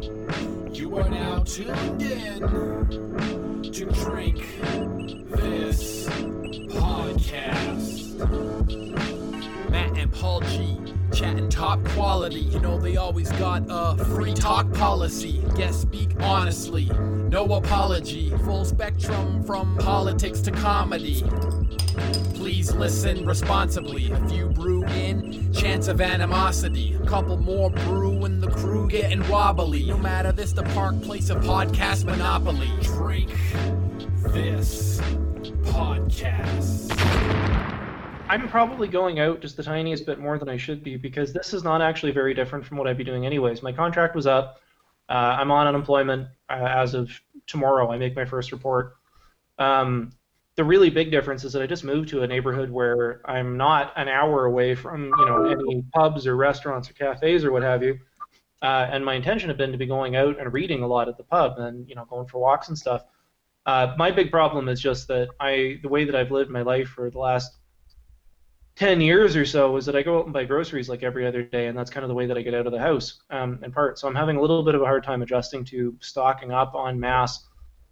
You are now tuned in to Drink This Podcast. Matt and Paul G. Chatting top quality. You know they always got a free talk policy. Guest speak honestly, no apology. Full spectrum from politics to comedy. Please listen responsibly. A few brew in, chance of animosity. A couple more brew and the crew getting wobbly. No matter this, the park place a podcast monopoly. Drink this podcast. I'm probably going out just the tiniest bit more than I should be because this is not actually very different from what I'd be doing anyways. My contract was up. Uh, I'm on unemployment uh, as of tomorrow. I make my first report. Um, the really big difference is that I just moved to a neighborhood where I'm not an hour away from you know any pubs or restaurants or cafes or what have you. Uh, and my intention had been to be going out and reading a lot at the pub and you know going for walks and stuff. Uh, my big problem is just that I the way that I've lived my life for the last 10 years or so is that I go out and buy groceries like every other day, and that's kind of the way that I get out of the house um, in part. So I'm having a little bit of a hard time adjusting to stocking up on mass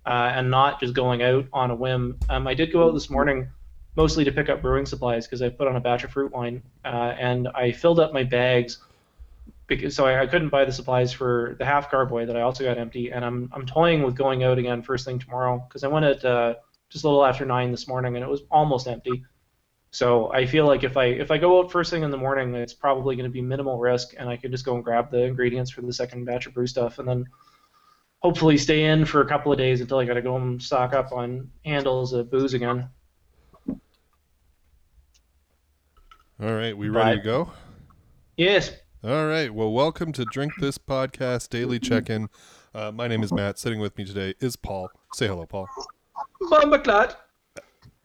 uh, and not just going out on a whim. Um, I did go out this morning mostly to pick up brewing supplies because I put on a batch of fruit wine, uh, and I filled up my bags because so I, I couldn't buy the supplies for the half carboy that I also got empty, and I'm I'm toying with going out again first thing tomorrow because I went at uh, just a little after nine this morning and it was almost empty. So I feel like if I if I go out first thing in the morning, it's probably going to be minimal risk, and I could just go and grab the ingredients for the second batch of brew stuff, and then hopefully stay in for a couple of days until I got to go and stock up on handles of booze again. All right, we ready to go? Yes. All right. Well, welcome to Drink This Podcast Daily Check-in. Uh, my name is Matt. Sitting with me today is Paul. Say hello, Paul. Bomba clot.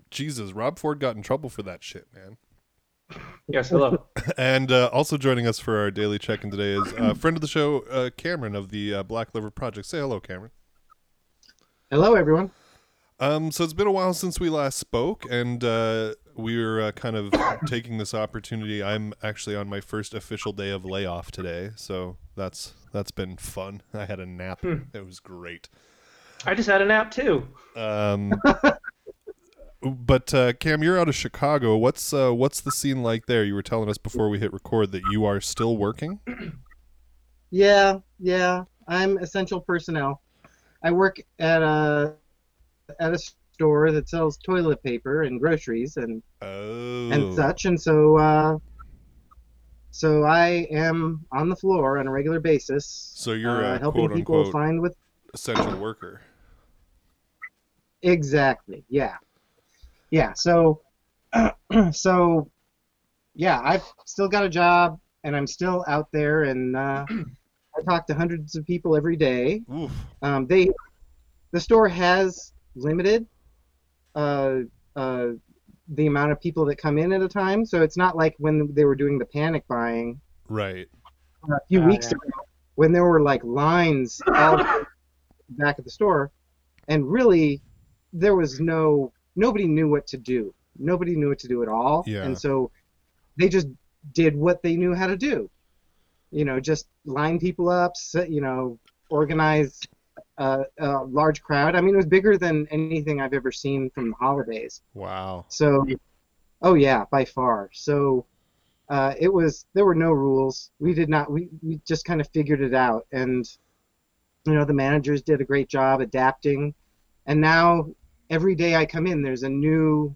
Jesus, Rob Ford got in trouble for that shit, man. Yes. Hello. And uh, also joining us for our daily check-in today is a friend of the show, uh, Cameron of the uh, Black Liver Project. Say hello, Cameron. Hello, everyone. Um, so it's been a while since we last spoke, and uh, we are uh, kind of taking this opportunity. I'm actually on my first official day of layoff today, so that's that's been fun. I had a nap; it was great. I just had a nap too. Um, but uh, Cam, you're out of Chicago. What's uh, what's the scene like there? You were telling us before we hit record that you are still working. Yeah, yeah. I'm essential personnel. I work at a at a store that sells toilet paper and groceries and Oh, and such, and so uh, so I am on the floor on a regular basis. So you're uh, helping quote people unquote find with essential worker. exactly. Yeah, yeah. So so yeah, I've still got a job and I'm still out there and uh, I talk to hundreds of people every day. Um, they, the store has limited uh, uh, the amount of people that come in at a time, so it's not like when they were doing the panic buying Right. a few Ah, weeks yeah. ago, when there were like lines all back at the store, and really there was no nobody knew what to do. Nobody knew what to do at all, Yeah. and so they just did what they knew how to do. You know, just line people up, you know, organize uh, a large crowd. I mean, it was bigger than anything I've ever seen from the holidays. Wow. So, oh yeah, by far. So, uh, it was there were no rules. We did not. We we just kind of figured it out, and you know the managers did a great job adapting. And now every day I come in, there's a new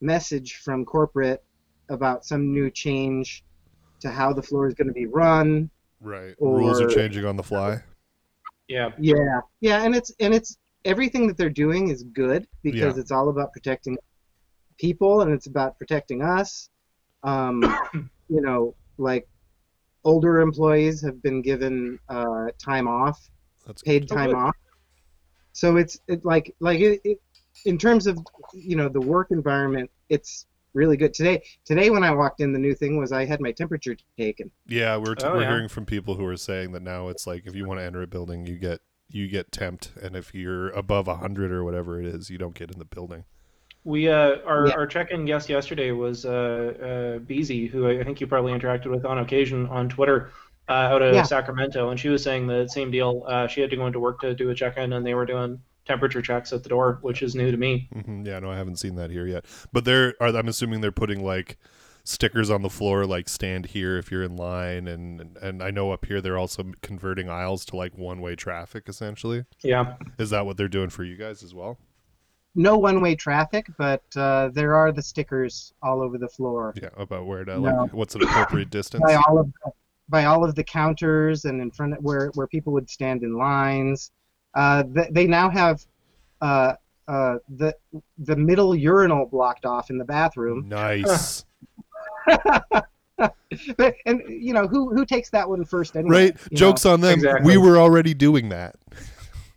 message from corporate about some new change to how the floor is going to be run. Right. Rules are changing on the fly. Yeah. Yeah, yeah, and it's and it's everything that they're doing is good because Yeah. it's all about protecting people and it's about protecting us. Um, you know, like older employees have been given uh, time off, That's paid Oh, time good. off. So it's it, like like it, it, in terms of you know the work environment, it's really good today. Today when I walked in, the new thing was I had my temperature taken. Yeah, we're t- Oh, we're yeah. hearing from people who are saying that now it's like if you want to enter a building, you get you get temped, and if you're above hundred or whatever it is, you don't get in the building. We uh, our Yeah. our check-in guest yesterday was uh, uh, Beezy, who I I think you probably interacted with on occasion on Twitter. Uh, out of Yeah. Sacramento, and she was saying the same deal. Uh, she had to go into work to do a check-in, and they were doing temperature checks at the door, which is new to me. hmm Yeah, no, I haven't seen that here yet. But they're, are, I'm assuming they're putting like stickers on the floor, like stand here if you're in line, and and I know up here they're also converting aisles to like one way traffic. Essentially, Yeah. is that what they're doing for you guys as well? No one-way traffic, but uh, there are the stickers all over the floor Yeah, about where to No. like what's an appropriate distance. by all of the, by all of the counters and in front of where where people would stand in lines. Uh, th- they now have uh, uh, the the middle urinal blocked off in the bathroom. Nice, But and you know who who takes that one first anyway? right? you Jokes on them. Exactly. We were already doing that.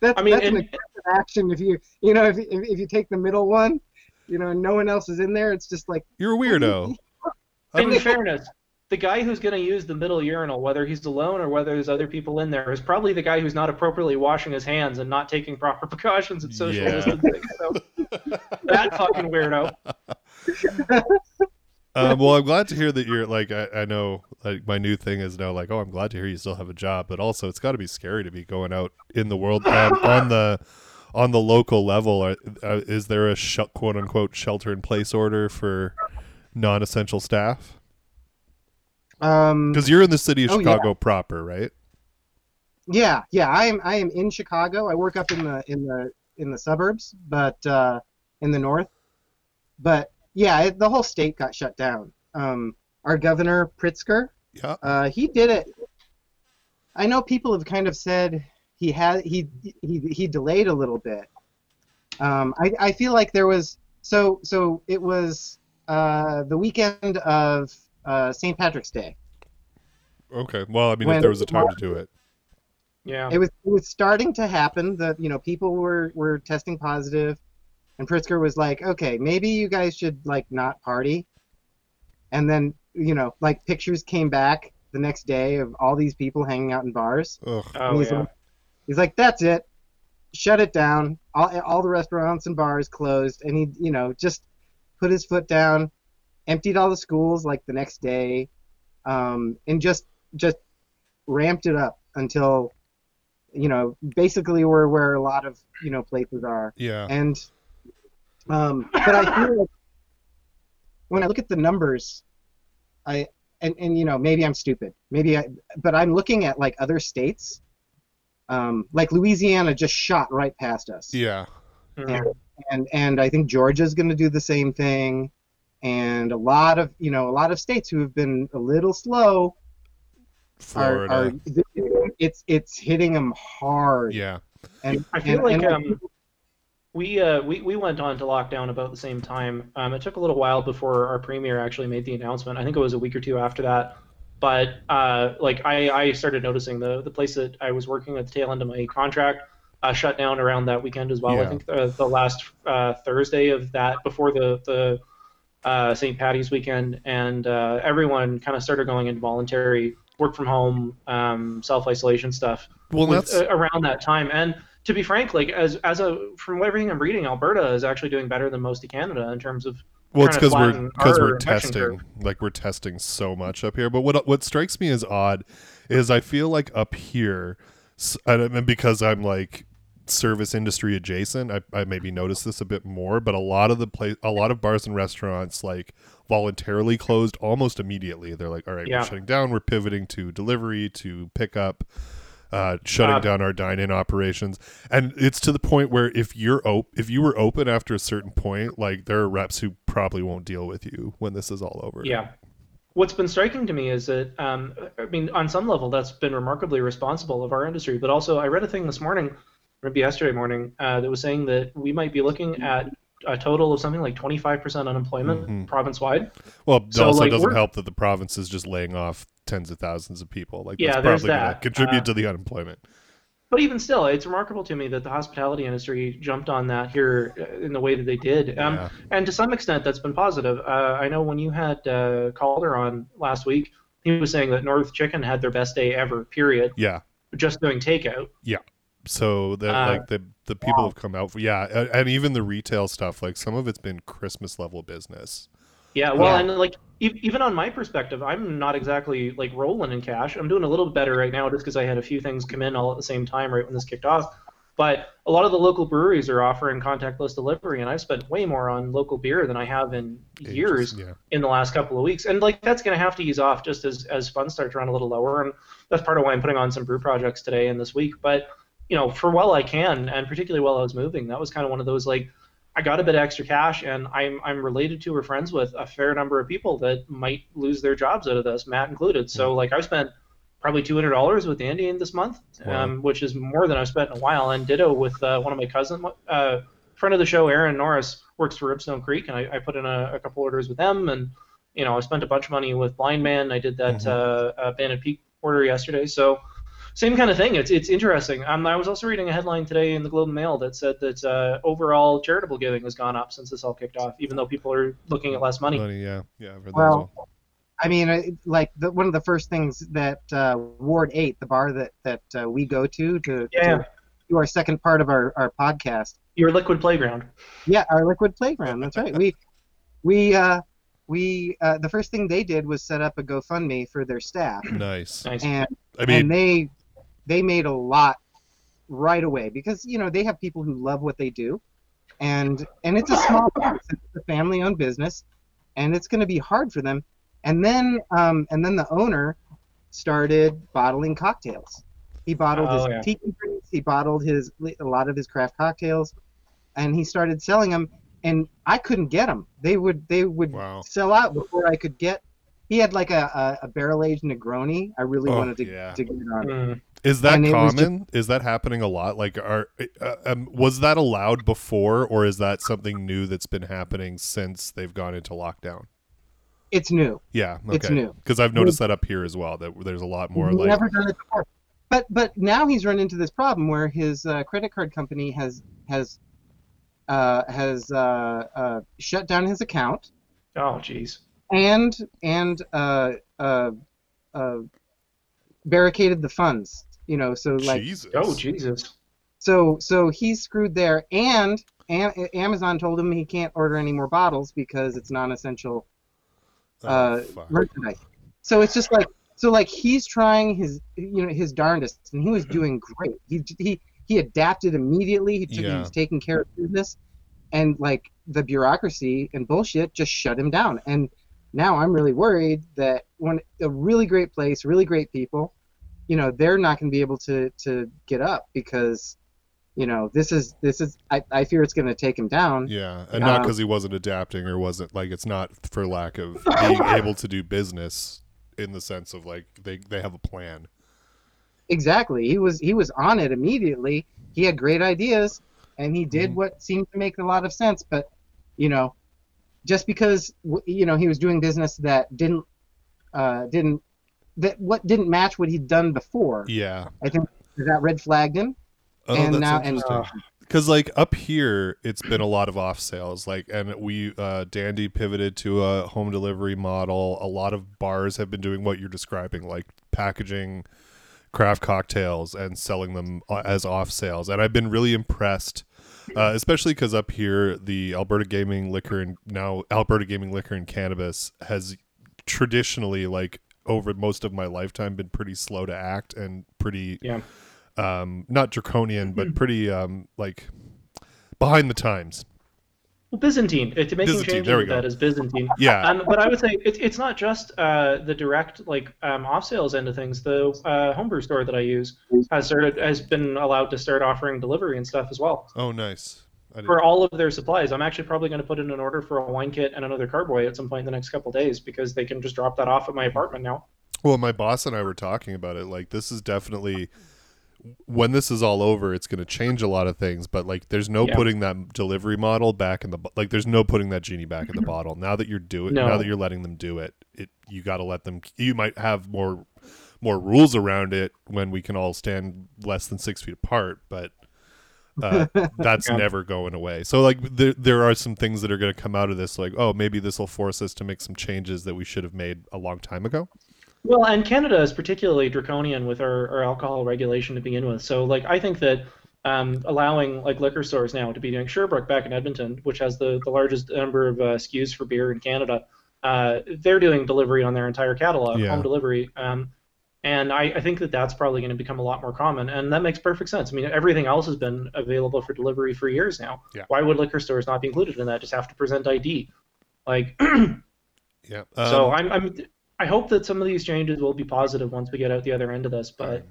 That's, I mean, that's an and- aggressive action if you you know if, if if you take the middle one, you know, and no one else is in there. It's just like You're a weirdo. In fairness, the guy who's going to use the middle urinal, whether he's alone or whether there's other people in there, is probably the guy who's not appropriately washing his hands and not taking proper precautions and social Yeah. distancing. So, that fucking weirdo. um, well, I'm glad to hear that you're like I, I know like my new thing is now like oh I'm glad to hear you still have a job, but also it's got to be scary to be going out in the world um, on the on the local level. Are, uh, is there a sh- quote unquote shelter in place order for non-essential staff? um, Because you're in the city of Oh, yeah. Chicago proper, right? Yeah, yeah. I am I am in Chicago. I work up in the in the in the suburbs, but uh, in the north. But yeah, it, the whole state got shut down. Um, our governor Pritzker, Yeah. uh, he did it. I know people have kind of said he had he he he delayed a little bit. Um, I I feel like there was so so it was uh, the weekend of uh, St. Patrick's Day. Okay. Well, I mean, if there was a time to do it. Yeah. it was it was starting to happen that you know people were were testing positive and pritzker was like okay maybe you guys should like not party and then you know like pictures came back the next day of all these people hanging out in bars Ugh. Oh, he's, yeah. like, he's like that's it shut it down all, all the restaurants and bars closed and he you know just put his foot down emptied all the schools like the next day um, and just just ramped it up until you know basically where where a lot of you know places are Yeah. and um, but I feel like when I look at the numbers, I and, and you know maybe I'm stupid, maybe I, but I'm looking at like other states, um, like Louisiana just shot right past us, Yeah. Mhm. And and I think Georgia's going to do the same thing, and a lot of you know a lot of states who have been a little slow are, Florida. are it's it's hitting them hard. yeah. and I feel and- like and- um, we uh we, we went on to lockdown about the same time. Um, it took a little while before our premier actually made the announcement. I think it was a week or two after that. But uh, like I, I started noticing the the place that I was working at the tail end of my contract uh, shut down around that weekend as well. Yeah. I think the, the last uh, Thursday of that before the the uh, St. Patty's weekend, and uh, everyone kind of started going into voluntary work from home, um, self isolation stuff Well, with- that's uh, around that time. And to be frank, like as as a from everything I'm reading, Alberta is actually doing better than most of Canada in terms of Well, it's because we're because we're testing, curve. like we're testing so much up here. But what what strikes me as odd is I feel like up here, and because I'm like service industry adjacent, I, I maybe noticed this a bit more. But a lot of the place, a lot of bars and restaurants like voluntarily closed almost immediately. They're like, all right, Yeah. we're shutting down. We're pivoting to delivery, to pickup. Uh, shutting Uh, down our dine-in operations, and it's to the point where if you're op- if you were open after a certain point, like there are reps who probably won't deal with you when this is all over. yeah. What's been striking to me is that um, I mean, on some level, that's been remarkably responsible of our industry. But also, I read a thing this morning, maybe yesterday morning, uh, that was saying that we might be looking at a total of something like 25% unemployment Mhm. province-wide. Well, it So, also like, doesn't help that the province is just laying off tens of thousands of people. Like Yeah, that's probably going to contribute Uh, to the unemployment. But even still, it's remarkable to me that the hospitality industry jumped on that here uh, in the way that they did. Um, Yeah. And to some extent, that's been positive. Uh, I know when you had uh, Calder on last week, he was saying that North Chicken had their best day ever, period, Yeah. just doing takeout. So that Uh, like the the people have come out for yeah, and, and even the retail stuff. Like some of it's been Christmas level business. Yeah, well, Yeah. and like e- even on my perspective, I'm not exactly like rolling in cash. I'm doing a little better right now just because I had a few things come in all at the same time right when this kicked off. But a lot of the local breweries are offering contactless delivery, and I've spent way more on local beer than I have in Ages, years Yeah. in the last couple of weeks. And like that's going to have to ease off just as as funds start to run a little lower. And that's part of why I'm putting on some brew projects today and this week. But you know, for while I can, and particularly while I was moving, that was kind of one of those like I got a bit of extra cash, and I'm I'm related to or friends with a fair number of people that might lose their jobs out of this, Matt included. So like I spent probably two hundred dollars with Andy this month, Wow. um, which is more than I've spent in a while. And ditto with uh, one of my cousins, uh, friend of the show, Aaron Norris, works for Ripstone Creek, and I, I put in a, a couple orders with them, and you know I spent a bunch of money with Blindman. I did that Mhm. uh, uh, Banded Peak order yesterday, so same kind of thing. It's it's interesting. Um, I was also reading a headline today in the Globe and Mail that said that uh, overall charitable giving has gone up since this all kicked off, even though people are looking at less money. Money, yeah, yeah. I've read that Well, well. I mean, like the, one of the first things that uh, Ward Eight, the bar that that uh, we go to to, Yeah. to do our second part of our, our podcast. Your liquid playground. Yeah, our liquid playground. That's right. We we uh, we uh, the first thing they did was set up a GoFundMe for their staff, Nice. Nice. and I mean, and they they made a lot right away because you know they have people who love what they do, and and it's a small business, it's a family-owned business, and it's going to be hard for them. And then um, and then the owner started bottling cocktails. He bottled Oh, his yeah. tiki drinks. He bottled his a lot of his craft cocktails, and he started selling them. And I couldn't get them. They would they would Wow. sell out before I could get. He had like a, a, a barrel aged Negroni. I really Oh, wanted to, yeah. to get on. Mm. Is that and it was common? Is that happening a lot? Like, are uh, um, was that allowed before, or is that something new that's been happening since they've gone into lockdown? It's new. Yeah, okay. It's new. Because I've noticed that up here as well. That there's a lot more He's like never done it before. But but now he's run into this problem where his uh, credit card company has has uh, has uh, uh, shut down his account Oh, jeez. and and uh, uh, uh, barricaded the funds. You know, so like Jesus. Oh, Jesus. so so he's screwed there. And Am- Amazon told him he can't order any more bottles because it's non-essential Oh, uh, fuck. merchandise. So it's just like so like he's trying his you know his darndest, and he was doing great. He he he adapted immediately. He, took, Yeah. he was taking care of business, and like the bureaucracy and bullshit just shut him down. And now I'm really worried that when a really great place, really great people, you know, they're not going to be able to to get up because. You know, this is this is. I, I fear it's going to take him down. Yeah, and not Um, because he wasn't adapting or wasn't like it's not for lack of being able to do business in the sense of like they they have a plan. Exactly. He was he was on it immediately. He had great ideas, and he did Mhm. what seemed to make a lot of sense. But you know, just because you know he was doing business that didn't uh, didn't that what didn't match what he'd done before, Yeah. I think that red flagged him. Oh, and that's now and. Because like up here, it's been a lot of off sales. Like, and we uh, Dandy pivoted to a home delivery model. A lot of bars have been doing what you're describing, like packaging craft cocktails and selling them uh, as off sales. And I've been really impressed, uh, especially because up here, the Alberta Gaming Liquor and now Alberta Gaming Liquor and Cannabis has traditionally, like over most of my lifetime, been pretty slow to act and pretty Yeah. um, not draconian, but pretty um, like behind the times. Well, Byzantine. It, making Byzantine, changes there we with go. that is Byzantine. Yeah, Um, but I would say it's it's not just uh, the direct like um, off sales end of things. The uh, homebrew store that I use has started has been allowed to start offering delivery and stuff as well oh nice. For all of their supplies. I'm actually probably going to put in an order for a wine kit and another carboy at some point in the next couple days because they can just drop that off at my apartment now. Well, my boss and I were talking about it. Like, this is definitely when this is all over, it's going to change a lot of things. But like, there's no Yeah. putting that delivery model back in the like. There's no putting that genie back in the bottle. Now that you're doing, No. now that you're letting them do it, it you got to let them. You might have more more rules around it when we can all stand less than six feet apart, but. Uh, that's Yeah. never going away. So like there there are some things that are going to come out of this like oh maybe this will force us to make some changes that we should have made a long time ago. Well, and Canada is particularly draconian with our, our alcohol regulation to begin with. So, like, I think that um, allowing like liquor stores now to be doing Sherbrooke back in Edmonton, which has the, the largest number of uh, SKUs for beer in Canada, uh, they're doing delivery on their entire catalog, Yeah. home delivery. Um, and I, I think that that's probably going to become a lot more common, and that makes perfect sense. I mean, everything else has been available for delivery for years now. Yeah. Why would liquor stores not be included in that? Just have to present ID. Like, Yeah. so Um, I'm, I'm, I hope that some of these changes will be positive once we get out the other end of this. But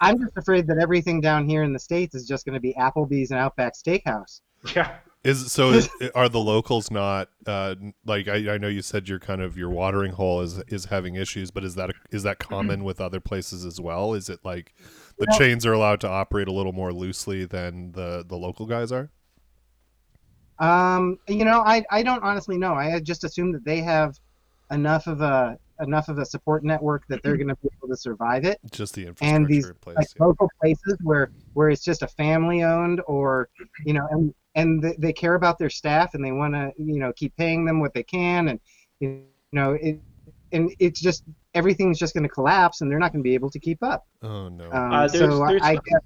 I'm just afraid that everything down here in the states is just going to be Applebee's and Outback Steakhouse. yeah, Is so are the locals not uh, like I, I know you said your kind of your watering hole is is having issues, but is that is that common with other places as well? Is it like the Well- chains are allowed to operate a little more loosely than the the local guys are? Um, you know, I, I don't honestly know. I just assume that they have enough of a enough of a support network that they're going to be able to survive it. Just the infrastructure And these in place. like yeah. local places where where it's just a family owned or you know and and they, they care about their staff and they want to you know keep paying them what they can and you know it and it's just everything's just going to collapse and they're not going to be able to keep up. Oh no. Um, Uh, there's- so I- there's- I guess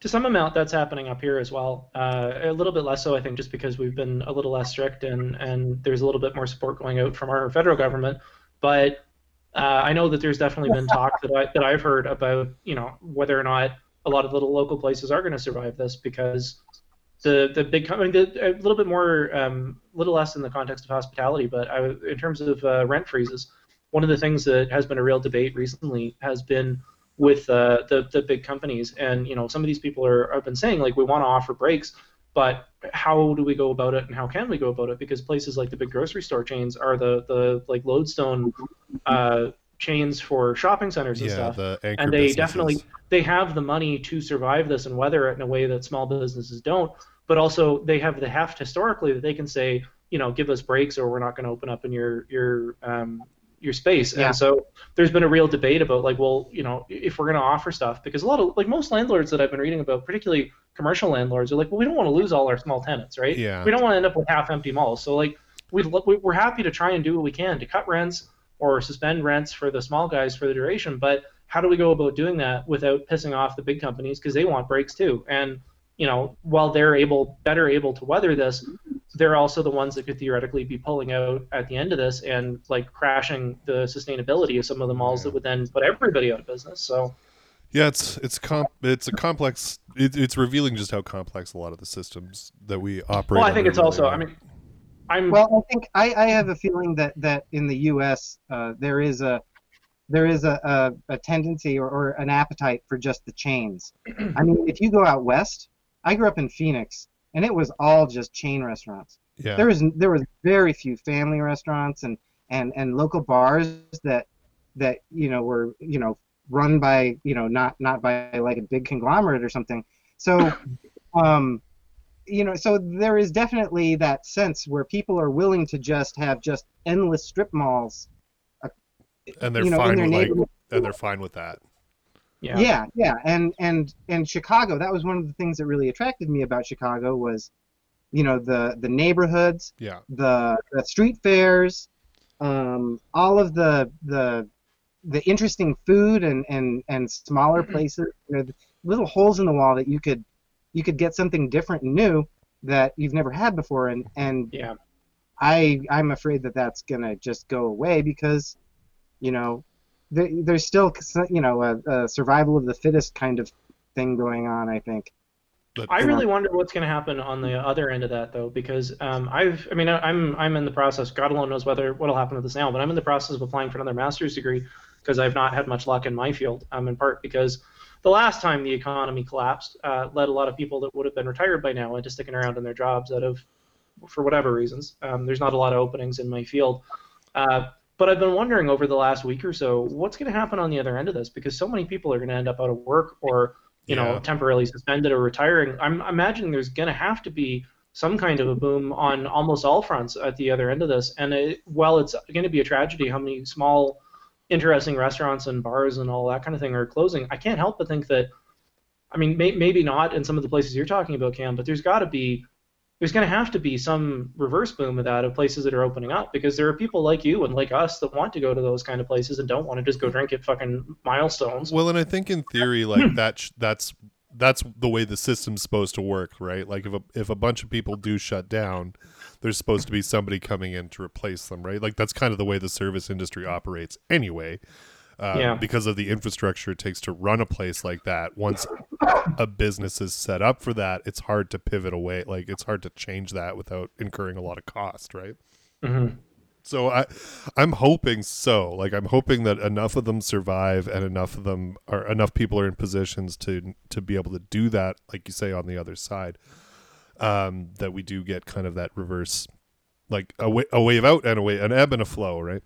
to some amount that's happening up here as well. Uh, a little bit less so, I think, just because we've been a little less strict and and there's a little bit more support going out from our federal government. But uh, I know that there's definitely been talk that I that I've heard about you know whether or not a lot of little local places are going to survive this because the the big company the, a little bit more um, little less in the context of hospitality, but I, in terms of uh, rent freezes, one of the things that has been a real debate recently has been with uh, the the big companies, and you know some of these people are have been saying like we want to offer breaks, but how do we go about it, and how can we go about it? Because places like the big grocery store chains are the the like lodestone uh, chains for shopping centers and yeah, stuff the anchor and they businesses. definitely they have the money to survive this and weather it in a way that small businesses don't but also they have the heft historically that they can say you know give us breaks or we're not going to open up in your your um, your space Yeah. and so there's been a real debate about like well you know if we're going to offer stuff because a lot of like most landlords that i've been reading about particularly commercial landlords are like well we don't want to lose all our small tenants right Yeah. we don't want to end up with half empty malls so like we'd, lo- we- we're happy to try and do what we can to cut rents or suspend rents for the small guys for the duration. But how do we go about doing that without pissing off the big companies because they want breaks too? And you know, while they're able, better able to weather this, they're also the ones that could theoretically be pulling out at the end of this and like crashing the sustainability of some of the malls Yeah. that would then put everybody out of business. So Yeah, it's it's comp it's a complex. It, it's revealing just how complex a lot of the systems that we operate. well, I think it's also. I mean, I'm Well, I think I, I have a feeling that, that in the U.S. Uh, there is a there is a, a, a tendency or, or an appetite for just the chains. I mean, if you go out west, I grew up in Phoenix, and it was all just chain restaurants. yeah, There was there was very few family restaurants and, and, and local bars that that you know were you know run by you know not not by like a big conglomerate or something. So. Um, you know, so there is definitely that sense where people are willing to just have just endless strip malls. and they're you know, in fine their with like, and they're fine with that. yeah. Yeah. yeah, and and and Chicago. That was one of the things that really attracted me about Chicago was, you know, the the neighborhoods, Yeah, the the street fairs, um, all of the the the interesting food and and and smaller places, you know, the little holes in the wall that you could you could get something different and new that you've never had before, and and Yeah. I I'm afraid that that's gonna just go away because, you know, there, there's still you know a, a survival of the fittest kind of thing going on. I think. but I really wonder what's going to happen on the other end of that, though, because um, I've, I mean, I- I'm, I'm in the process. God alone knows whether what'll happen with this now, but I'm in the process of applying for another master's degree because I've not had much luck in my field. Um, in part because the last time the economy collapsed, uh, led a lot of people that would have been retired by now into sticking around in their jobs out of, for whatever reasons. Um, there's not a lot of openings in my field. Uh, but I've been wondering over the last week or so, what's going to happen on the other end of this? Because so many people are going to end up out of work or you know, temporarily suspended or retiring. I'm imagining there's going to have to be some kind of a boom on almost all fronts at the other end of this. And it, while it's going to be a tragedy how many small, interesting restaurants and bars and all that kind of thing are closing, I can't help but think that, I mean, may, maybe not in some of the places you're talking about, Cam, but there's got to be, there's going to have to be some reverse boom of that of places that are opening up because there are people like you and like us that want to go to those kind of places and don't want to just go drink at fucking milestones. Well, and I think in theory, like that, sh- that's that's the way the system's supposed to work, right? Like if a if a bunch of people do shut down, there's supposed to be somebody coming in to replace them, right? Like that's kind of the way the service industry operates anyway. Uh, Yeah. Because of the infrastructure it takes to run a place like that. Once a business is set up for that, it's hard to pivot away. Like it's hard to change that without incurring a lot of cost, right? hmm So I, I'm hoping so. Like I'm hoping that enough of them survive, and enough of them are enough people are in positions to to be able to do that. Like you say on the other side, um, that we do get kind of that reverse, like a, wa- a wave out and a wave, an ebb and a flow, right?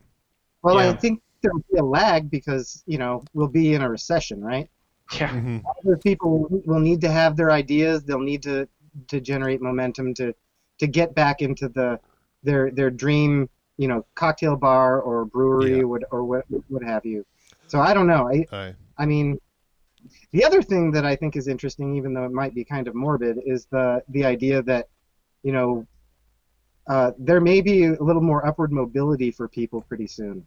Well, I think there'll be a lag because you know we'll be in a recession, right? Yeah. Mm-hmm. Other people will- will need to have their ideas. They'll need to to generate momentum to to get back into the their their dream, you know, cocktail bar or brewery Yeah. or what or what what have you. So I don't know. I Aye. I mean, the other thing that I think is interesting, even though it might be kind of morbid, is the the idea that, you know, uh, there may be a little more upward mobility for people pretty soon.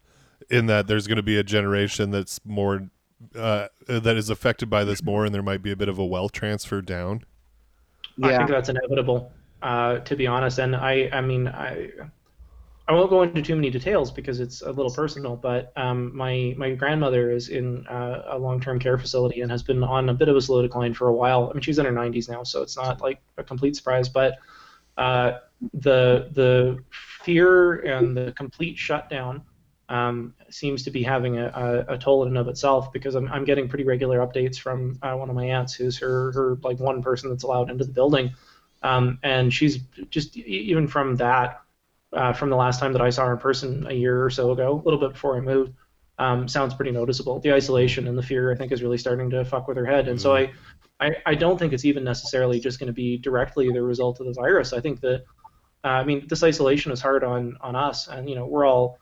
In that there's going to be a generation that's more uh, that is affected by this more, and there might be a bit of a wealth transfer down. Yeah. I think that's inevitable, uh, to be honest. And I, I mean, I, I won't go into too many details because it's a little personal. But um, my my grandmother is in uh, a long-term care facility and has been on a bit of a slow decline for a while. I mean, she's in her 90s now, so it's not like a complete surprise. But uh, the the fear and the complete shutdown um, seems to be having a, a, a toll in and of itself because I'm, I'm getting pretty regular updates from uh, one of my aunts who's her, her like one person that's allowed into the building. Um, and she's just even from that, uh, from the last time that I saw her in person a year or so ago, a little bit before I moved, um, sounds pretty noticeable. The isolation and the fear, I think, is really starting to fuck with her head. And so I, I, I don't think it's even necessarily just going to be directly the result of the virus. I think that, uh, I mean, this isolation is hard on on us, and you know, we're all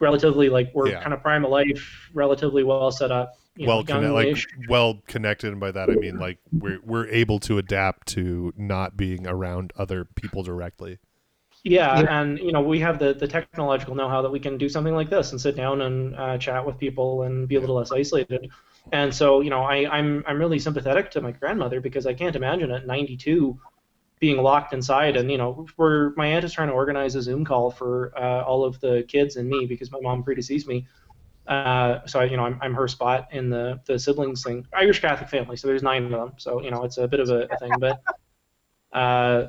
relatively like we're Yeah. kind of prime of life, relatively well set up. You well know, connect, like well connected and by that i mean like we're we're able to adapt to not being around other people directly Yeah, Yeah. and you know we have the, the technological know-how that we can do something like this and sit down and uh, chat with people and be a little less isolated. And so you know I, I'm I'm really sympathetic to my grandmother because I can't imagine at 92 being locked inside and you know we're my aunt is trying to organize a Zoom call for uh, all of the kids and me because my mom predeceased me. Uh, so you know I'm, I'm her spot in the the siblings thing. Irish Catholic family, so there's nine of them. So you know it's a bit of a, a thing, but. Uh,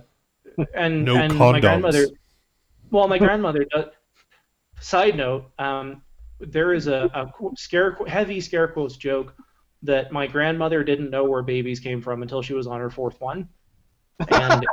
and No and my grandmother well my grandmother does side note um, there is a, a scare heavy scare quotes joke that my grandmother didn't know where babies came from until she was on her fourth one. And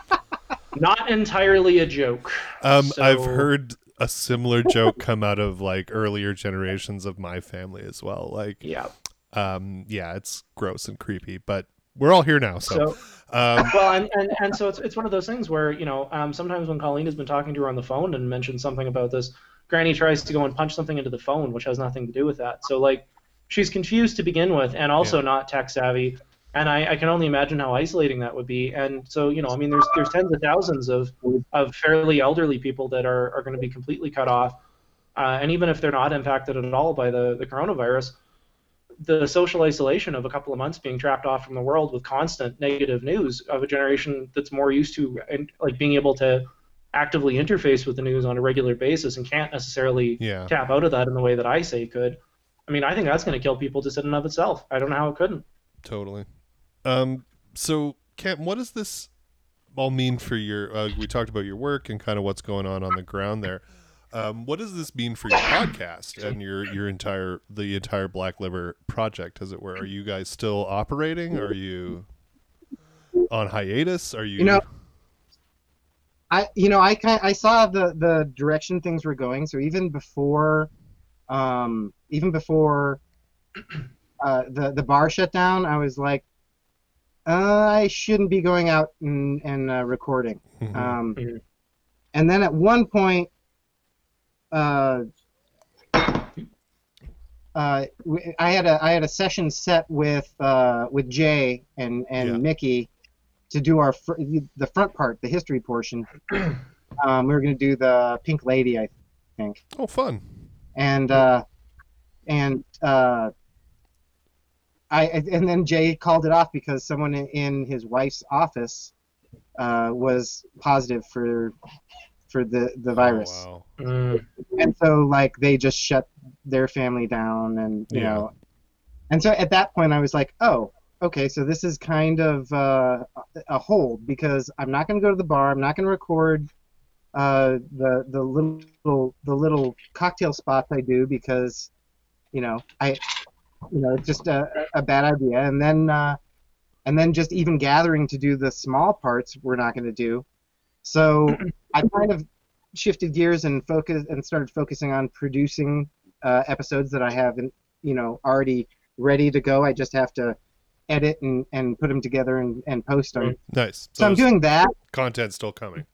not entirely a joke. Um i've heard a similar joke come out of like earlier generations of my family as well. Like yeah. um yeah it's gross and creepy but we're all here now so, so um well and, and, and so it's, it's one of those things where you know um, sometimes when colleen has been talking to her on the phone and mentioned something about this granny tries to go and punch something into the phone which has nothing to do with that. So like she's confused to begin with and also Yeah. not tech savvy. And I, I can only imagine how isolating that would be. And so you know i mean there's there's tens of thousands of of fairly elderly people that are, are going to be completely cut off. Uh, and even if they're not impacted at all by the, the coronavirus the social isolation of a couple of months being trapped off from the world with constant negative news of a generation that's more used to and like being able to actively interface with the news on a regular basis and can't necessarily yeah tap out of that in the way that I say could. I mean, I think that's going to kill people just in and of itself. I don't know how it couldn't. totally um so Kent, what does this all mean for your uh, we talked about your work and kind of what's going on on the ground there um, what does this mean for your podcast and your your entire the entire black liver project as it were are you guys still operating are you on hiatus are you, You know, I you know I kind I saw the the direction things were going. So even before, um, even before uh, the the bar shut down, I was like, uh, I shouldn't be going out and and uh, recording. Mhm. Um, Mhm. and then at one point, uh, uh, I had a I had a session set with uh, with Jay and and Yeah. Mickey to do our fr- the front part, the history portion. um, we were going to do the Pink Lady, I think, oh fun and uh, and uh, I and then Jay called it off because someone in- in his wife's office uh, was positive for for the the virus, Oh, wow. Mm. and so like they just shut their family down, and you Yeah. know, and so at that point I was like, oh, okay, so this is kind of uh, a hold because I'm not going to go to the bar, I'm not going to record uh, the the little the little cocktail spots I do because you know I you know it's just a, a bad idea and then uh, and then just even gathering to do the small parts we're not going to do so I kind of shifted gears and focus and started focusing on producing uh, episodes that I have in, you know already ready to go. I just have to edit and, and put them together and, and post them Nice. so I'm doing that. content still coming.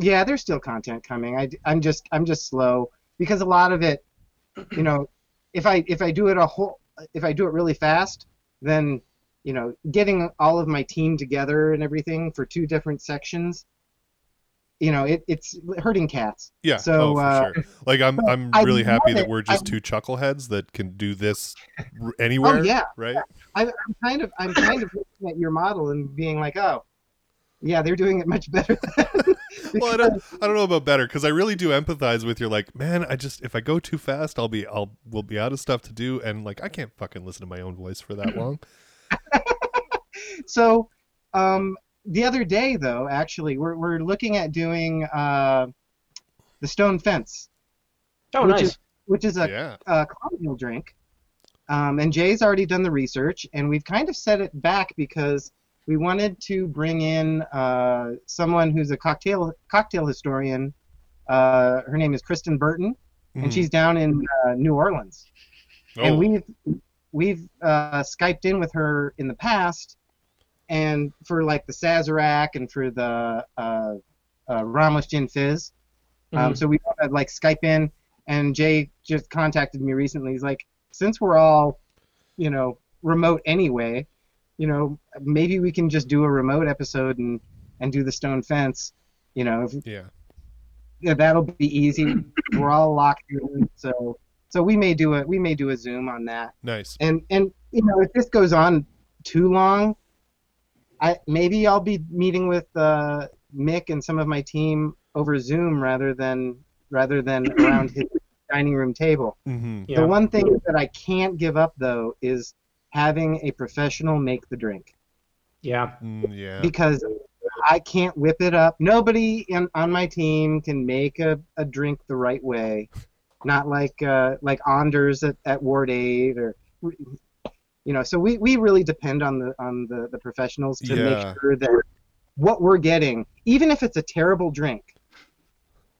yeah there's still content coming. I, i'm just i'm just slow because a lot of it you know if i if i do it a whole if i do it really fast then you know getting all of my team together and everything for two different sections you know it, it's hurting cats Yeah. So, oh, for uh, sure. Like I'm I'm I really happy that we're just I- two chuckleheads that can do this r- anywhere. oh yeah Right. I, i'm kind of i'm kind of looking at your model and being like oh yeah they're doing it much better Well, I don't, I don't know about better because I really do empathize with your Like, man, I just if I go too fast, I'll be I'll we'll be out of stuff to do, and like I can't fucking listen to my own voice for that long. So, um, the other day, though, actually, we're, we're looking at doing uh, the Stone Fence, Oh, Which nice. is- which is a, yeah. a cocktail drink. Um, and Jay's already done the research, and we've kind of set it back because we wanted to bring in uh, someone who's a cocktail cocktail historian. Uh, her name is Kristen Burton, and Mhm. she's down in uh, New Orleans. and Oh, we've we've uh, skyped in with her in the past, and for like the Sazerac and for the uh, uh, Ramos Gin Fizz. Um, Mhm. so we had like Skype in, and Jay just contacted me recently. He's like, since we're all, you know, remote anyway, you know, maybe we can just do a remote episode and and do the Stone Fence. You know, if, yeah. yeah, that'll be easy. we're all locked in, so so we may do a we may do a Zoom on that. Nice. And and you know if this goes on too long, I maybe I'll be meeting with uh, Mick and some of my team over Zoom rather than rather than around his dining room table. Mm-hmm. Yeah. The one thing that I can't give up though is having a professional make the drink Yeah. Mm, yeah. because I can't whip it up. Nobody in, on my team can make a, a drink the right way. Not like uh, like Anders at, at Ward Eight or you know. So we, we really depend on the on the, the professionals to Yeah. make sure that what we're getting, even if it's a terrible drink,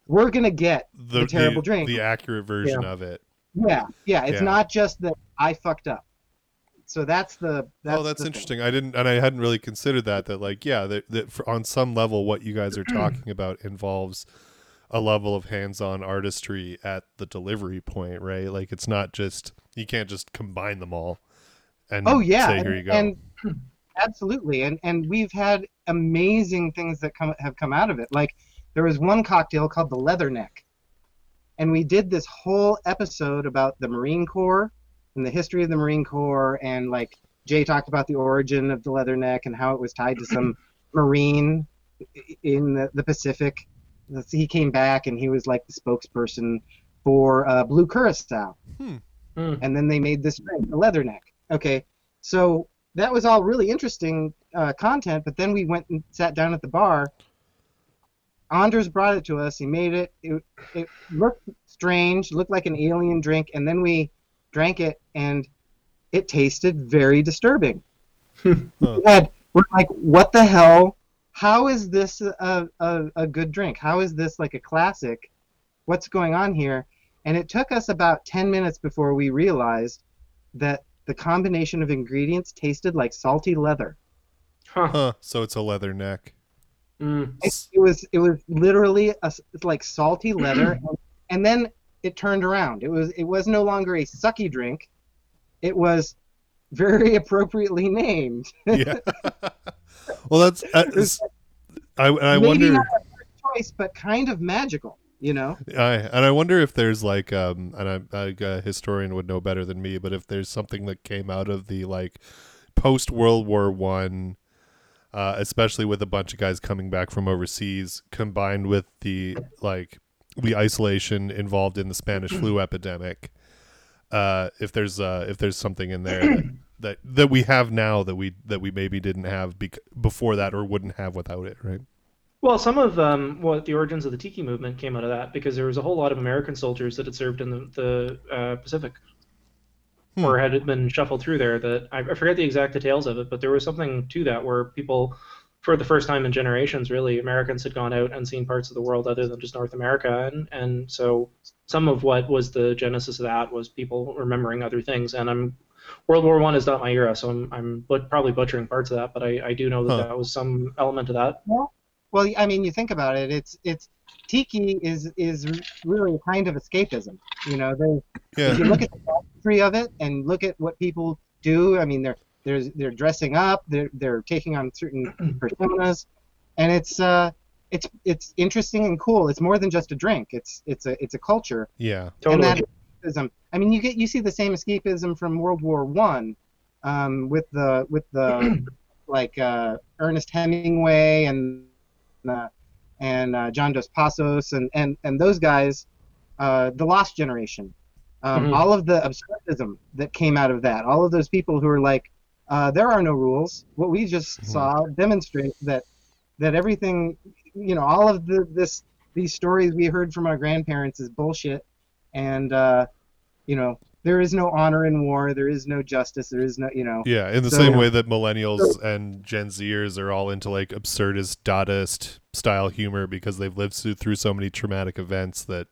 we're gonna get the, the terrible the, drink. the accurate version of it. yeah yeah. It's Yeah. not just that I fucked up. So that's the that's oh, that's the thing. interesting. I didn't, and I hadn't really considered that. That like, yeah, that, that for, on some level, what you guys are mm. talking about involves a level of hands-on artistry at the delivery point, right? Like, it's not just you can't just combine them all and Oh yeah, say and, here you go. and absolutely, and and we've had amazing things that come have come out of it. Like there was one cocktail called the Leatherneck, and we did this whole episode about the Marine Corps and the history of the Marine Corps, and like Jay talked about the origin of the Leatherneck and how it was tied to some Marine in the, the Pacific. He came back and he was like the spokesperson for uh, Blue Curacao Mm. and then they made this drink, the Leatherneck. Okay, so that was all really interesting uh, content, but then we went and sat down at the bar. Anders brought it to us. He made it. It, it looked strange, looked like an alien drink, and then we drank it, and it tasted very disturbing. Huh. We're like, what the hell? How is this a, a, a good drink? How is this like a classic? What's going on here? And it took us about 10 minutes before we realized that the combination of ingredients tasted like salty leather. Huh. Huh. So it's a leather neck. Mm. It, it was it was literally a s it's like salty leather, and, and then it turned around. It was it was no longer a sucky drink. It was very appropriately named. yeah. well, that's. Uh, was I I Maybe wonder. not a good choice, but kind of magical. You know? I and I wonder if there's like um and I, I a historian would know better than me, but if there's something that came out of the like post World War One uh, especially with a bunch of guys coming back from overseas, combined with the like the isolation involved in the Spanish flu epidemic. Uh, if there's uh, if there's something in there that, that that we have now that we that we maybe didn't have bec- before that or wouldn't have without it, right? Well, some of um, what the origins of the Tiki movement came out of that because there was a whole lot of American soldiers that had served in the, the uh, Pacific Hmm. or had been shuffled through there. That I, I forget the exact details of it, but there was something to that where people, for the first time in generations, really Americans had gone out and seen parts of the world other than just North America, and and so some of what was the genesis of that was people remembering other things. And I'm World War One is not my era, so I'm I'm but probably butchering parts of that, but I, I do know that Huh. that was some element of that. Well, I mean, you think about it. It's it's tiki is is really a kind of escapism. You know, they Yeah. if you look at the history of it and look at what people do, I mean, they're they're they're dressing up, they're they're taking on certain personas, and it's uh it's it's interesting and cool. It's more than just a drink. It's it's a it's a culture. Yeah. Totally. And that escapism. I mean, you get you see the same escapism from World War One, um, with the with the like uh, Ernest Hemingway and uh, and uh, John Dos Passos and and and those guys, uh, the Lost Generation. Um, Mhm. All of the absurdism that came out of that, all of those people who are like, uh, there are no rules. What we just Mhm. saw demonstrate that that everything, you know, all of the this these stories we heard from our grandparents is bullshit, and uh, you know, there is no honor in war. There is no justice. There is no, you know. Yeah, in the So- same way that millennials and Gen Zers are all into like absurdist, Dadaist style humor because they've lived through, through so many traumatic events that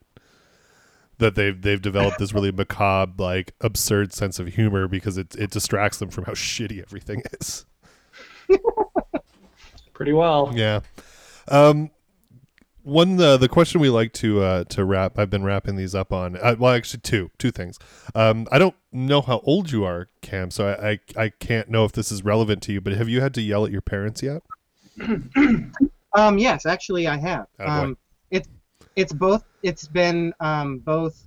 that they've they've developed this really macabre, like absurd sense of humor because it it distracts them from how shitty everything is. Pretty well. Yeah. Um, one the the question we like to uh, to wrap. I've been wrapping these up on. Uh, well, actually, two two things. Um, I don't know how old you are, Cam, so I, I I can't know if this is relevant to you. But have you had to yell at your parents yet? Um, yes, actually, I have. Attaboy. Um, it's it's both. It's been um, both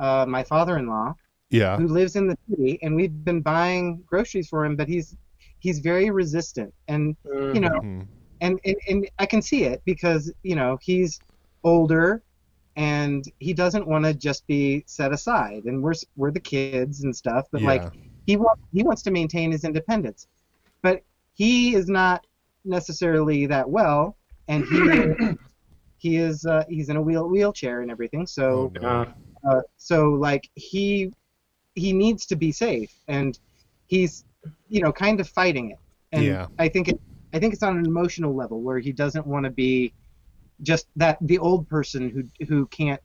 uh, my father-in-law Yeah. who lives in the city, and we've been buying groceries for him, but he's he's very resistant, and you know, Mhm. And, and and I can see it because you know he's older, and he doesn't want to just be set aside, and we're we're the kids and stuff, but yeah. like he wants he wants to maintain his independence, but he is not necessarily that well, and he he is uh, he's in a wheel wheelchair and everything, so Oh, no. Uh, uh, so like he he needs to be safe, and he's you know kind of fighting it, and Yeah. I think it I think it's on an emotional level where he doesn't want to be just that the old person who who can't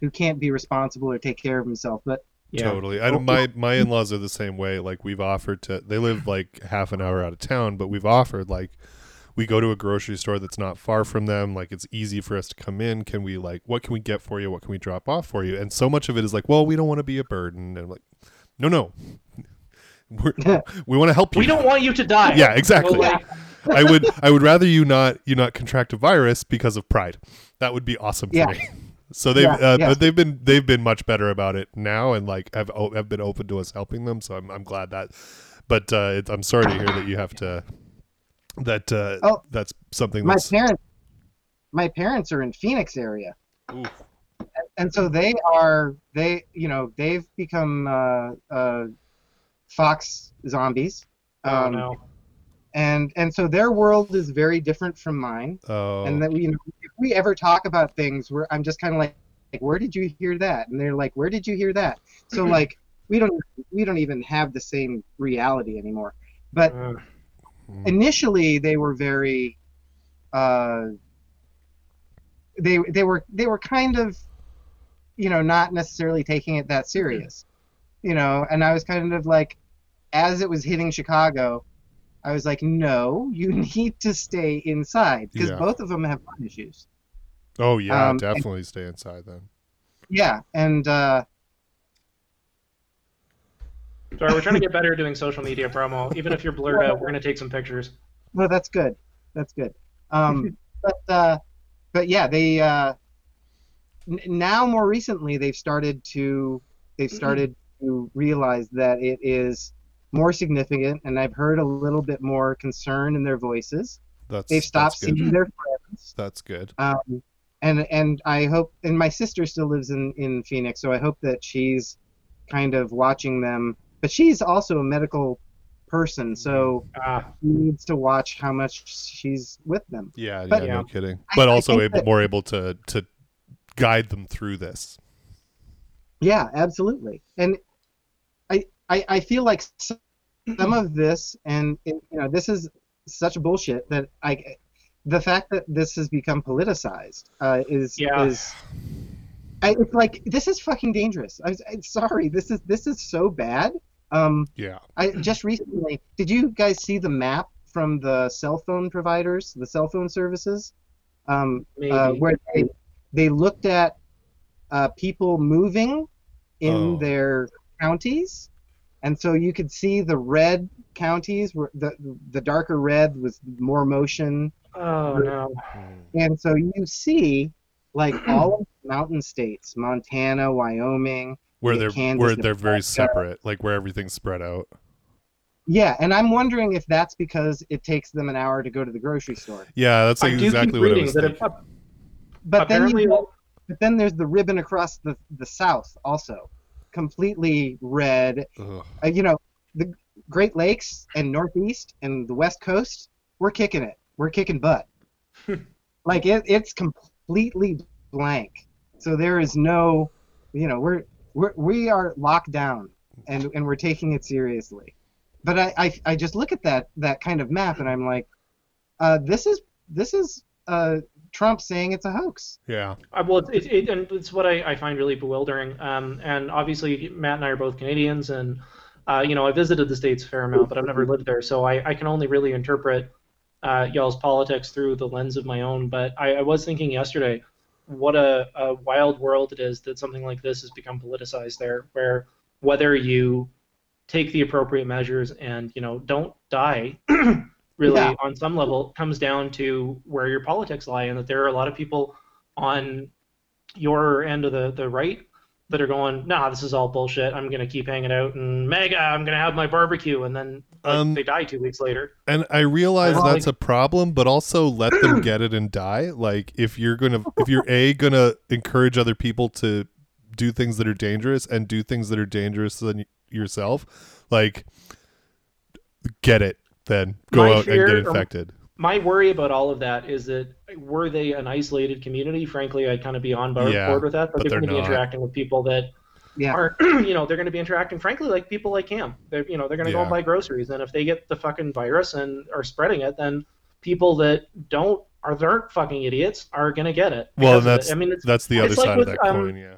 who can't be responsible or take care of himself, but yeah. Totally. I don't, my my in laws are the same way. Like we've offered to. They live like half an hour out of town, but we've offered like we go to a grocery store that's not far from them. Like it's easy for us to come in. Can we like what can we get for you? What can we drop off for you? And so much of it is like, well, we don't want to be a burden. And I'm like, no, no, We're, we want to help you. We don't want you to die. Yeah, exactly. Well, like, I would I would rather you not you not contract a virus because of pride. That would be awesome for Yeah. me. So they've Yeah, uh, yeah. but they've been they've been much better about it now and like have have been open to us helping them. So I'm I'm glad that. But uh, it, I'm sorry to hear that you have to. That uh, Oh, that's something my that's parents my parents are in Phoenix area. Oof. and so they are they you know they've become uh, uh, fox zombies oh, um, no. And and so their world is very different from mine. Oh. And that we you know if we ever talk about things where i'm just kind of like like where did you hear that? And they're like where did you hear that? So like we don't we don't even have the same reality anymore. But Uh, Mm. initially they were very uh they they were they were kind of you know not necessarily taking it that serious. You know and i was kind of like as it was hitting chicago i was like no you need to stay inside because Yeah. both of them have lung issues oh yeah um, definitely stay inside then. yeah and uh Sorry, we're trying to get better at doing social media promo. Even if you're blurred out, we're gonna take some pictures. well that's good that's good um but uh but yeah they uh n- now more recently they've started to they've started to realize that it is more significant, and I've heard a little bit more concern in their voices. That's They've stopped that's good. seeing their friends. That's good. Um, and and I hope, and my sister still lives in in Phoenix, so I hope that she's kind of watching them. But she's also a medical person, so Ah, she needs to watch how much she's with them. Yeah, But- yeah, no kidding. But I also think able, that- more able to to guide them through this. Yeah, absolutely. And I I, feel like some, some of this, and it, you know, this is such bullshit that I. The fact that this has become politicized uh, is Yeah. is. I, it's like this is fucking dangerous. I, I'm sorry. This is this is so bad. Um, Yeah. I just recently. Did you guys see the map from the cell phone providers, the cell phone services, um, uh, where they they looked at uh, people moving in Oh. their counties, and so you could see the red counties where the the darker red was more motion, oh no. and so you see like all of the mountain states, Montana, Wyoming. Where they're Kansas, where they're very separate, like where everything's spread out. Yeah, and I'm wondering if that's because it takes them an hour to go to the grocery store. Yeah, that's like exactly what I was thinking. it, But then you But then there's the ribbon across the, the south also, completely red. Uh, you know, the Great Lakes and Northeast and the West Coast, we're kicking it. We're kicking butt. like it, it's completely blank. So there is no, you know, we're we're we are locked down, and and we're taking it seriously. But I I, I just look at that that kind of map and I'm like, uh, this is this is uh, Trump saying it's a hoax. Yeah. Uh, well, it's, it, it, and it's what I, I find really bewildering. Um, and obviously, Matt and I are both Canadians, and uh, you know, I visited the states a fair amount, but I've never lived there, so I, I can only really interpret uh, y'all's politics through the lens of my own. But I, I was thinking yesterday, what a, a wild world it is that something like this has become politicized there, where whether you take the appropriate measures and you know don't die really Yeah. on some level comes down to where your politics lie and that there are a lot of people on your end of the, the right that are going nah this is all bullshit i'm going to keep hanging out and mega i'm going to have my barbecue and then like, Um, they die two weeks later And I realize Well, that's a problem, but also let them get it and die. Like if you're gonna if you're a gonna encourage other people to do things that are dangerous and do things that are dangerous than yourself, like get it, then go My out fear- and get infected. my worry about all of that is that were they an isolated community frankly i'd kind of be on board, Yeah, board with that but, but they're they're going to be interacting with people that Yeah. are you know they're going to be interacting frankly like people like cam they're you know they're going to go and buy groceries and if they get the fucking virus and are spreading it then people that don't are that aren't fucking idiots are going to get it Well, because and of it. that's i mean it's that's the it's other like side with, of that um, coin. Yeah.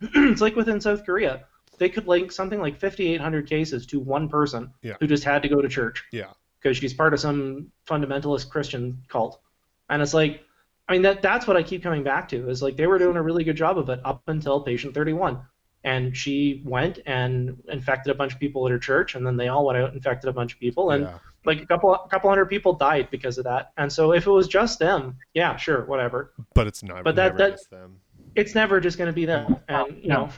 it's like within South Korea. They could link something like 5,800 cases to one person Yeah. who just had to go to church. Yeah. Because she's part of some fundamentalist Christian cult. And it's like, I mean, that that's what I keep coming back to is like they were doing a really good job of it up until patient 31. And she went and infected a bunch of people at her church, and then they all went out and infected a bunch of people, and yeah. like a couple a couple hundred people died because of that. And so if it was just them, yeah, sure, whatever. But it's not. But that- that- just them. It's never just going to be them. And you know,